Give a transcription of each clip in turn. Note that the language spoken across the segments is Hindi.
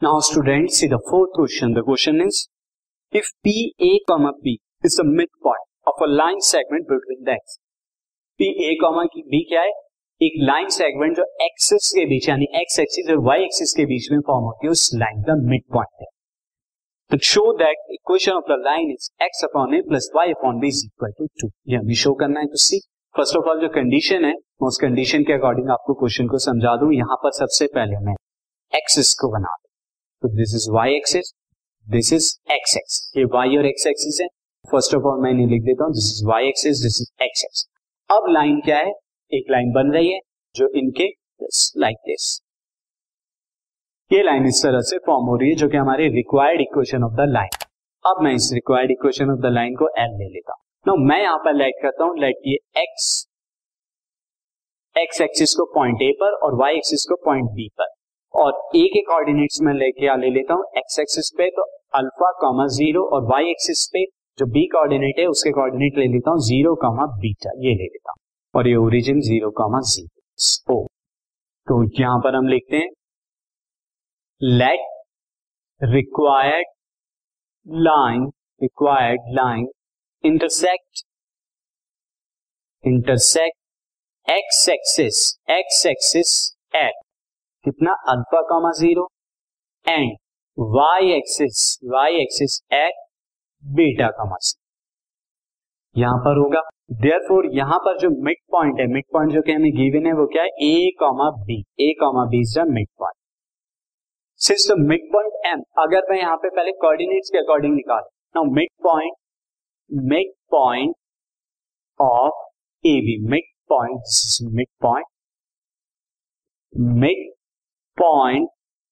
Now students, see the fourth question. The question is, if PA comma P is the midpoint of a line segment between the x. PA comma B क्या है? एक लाइन सेगमेंट जो एक्सिस के बीच यानी एक्स एक्सिस और वाई एक्सिस के बीच में फॉर्म होती है उस लाइन का मिड पॉइंट है। तो show that equation of the line is X upon A plus Y upon B is equal to two ये हमें शो करना है तो सी फ़र्स्ट ऑफ़ ऑल जो कंडीशन है उस कंडीशन के अकॉर्डिंग आपको क्वेश्चन को समझा दूँ यहाँ पर सबसे पहले मैं एक्सिस को बना दूँ। तो this is Y axis this is X X ये वाई और एक्स एक्सिस है। फ़र्स्ट ऑफ़ ऑल मैं लिख देता हूँ this is Y axis this is X X अब लाइन क्या है? एक लाइन बन रही है, जो इनके लाइक दिस ये लाइन इस तरह से फॉर्म हो रही है, जो कि हमारे required equation of the line अब मैं इस required equation of the line को एल ले लेता हूँ। नो मैं यहाँ पर लेट करता हूँ लेट ये एक्स एक्स एक्सिस को पॉइंट ए पर और वाई एक्सिस को पॉइंट बी पर। और ए के कोऑर्डिनेट्स में लेके आ ले लेता हूँ एक्स एक्सिस पे तो अल्फ़ा कॉमा ज़ीरो और वाई एक्सिस पे जो बी कोऑर्डिनेट है, उसके कोऑर्डिनेट ले लेता हूँ ज़ीरो कॉमा बीटा ये ले लेता हूँ। और ये ओरिजिन ज़ीरो कॉमा ज़ीरो तो यहाँ पर हम लिखते हैं let required line required line intersect intersect X axis X axis at कितना alpha comma zero? And Y axis Y axis at beta comma यहाँ पर होगा। देयर फोर यहाँ पर जो मिड पॉइंट है, मिड पॉइंट जो कि हमें गिवन है, वो क्या है? A comma B A comma B is the midpoint the midpoint M अगर मैं यहाँ पे पहले कोऑर्डिनेट्स के अकॉर्डिंग निकाल now midpoint midpoint of A B midpoint midpoint midpoint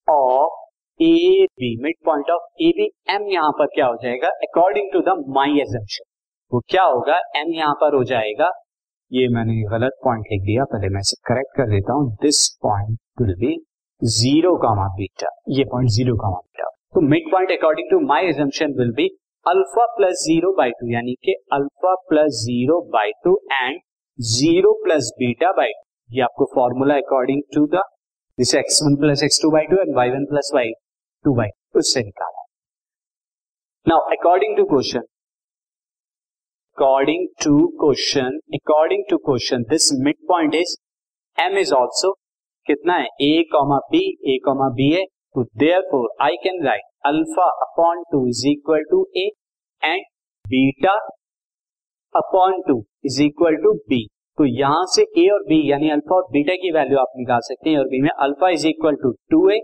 of A B midpoint of A B M यहाँ पर क्या हो जाएगा? According to the my assumption वो क्या होगा? एम यहाँ पर हो जाएगा। ये मैंने गलत पॉइंट लिख दिया। पहले मैं इसे करेक्ट कर देता हूँ। This point will be zero comma beta ये पॉइंट ज़ीरो कामा बीटा तो midpoint according to my assumption will be alpha plus zero by two यानी कि alpha plus zero by two and zero plus beta by two ये आपको formula according to the this X one plus X two by two and Y one plus Y two by उससे निकाला now according to question according to question according to question this mid point is M is also कितना है A comma B A comma B है तो therefore I can write alpha upon two is equal to A and beta upon two is equal to B तो यहाँ से ए और बी यानी अल्फ़ा और बीटा की वैल्यू आप निकाल सकते हैं, और बी में alpha is equal to two A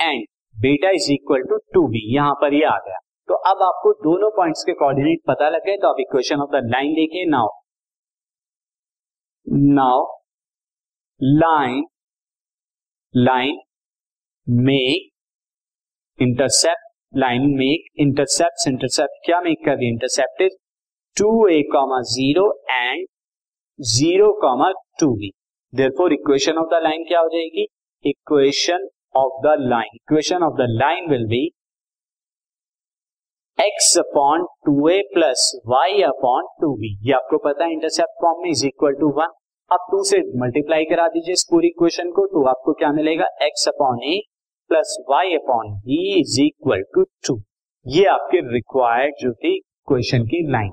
and beta is equal to two B यहाँ पर ये आ गया। तो अब आपको दोनों पॉइंट्स के कोऑर्डिनेट पता लग गए तो आप इक्वेशन ऑफ़ द लाइन देखिए now now line line make intercept line make intercept intercept क्या मेक कर रही intercept is two A comma zero and zero comma two B therefore equation of the line क्या हो जाएगी? Equation of the line equation of the line will be X upon two A plus Y upon two B ये आपको पता है इंटरसेप्ट फॉर्म में इज़ इक्वल टू वन अब टू से मल्टीप्लाई करा दीजिए इस पूरी इक्वेशन को तो आपको क्या मिलेगा? X upon A plus Y upon B is equal to two ये आपके रिक्वायर्ड जो थी इक्वेशन की line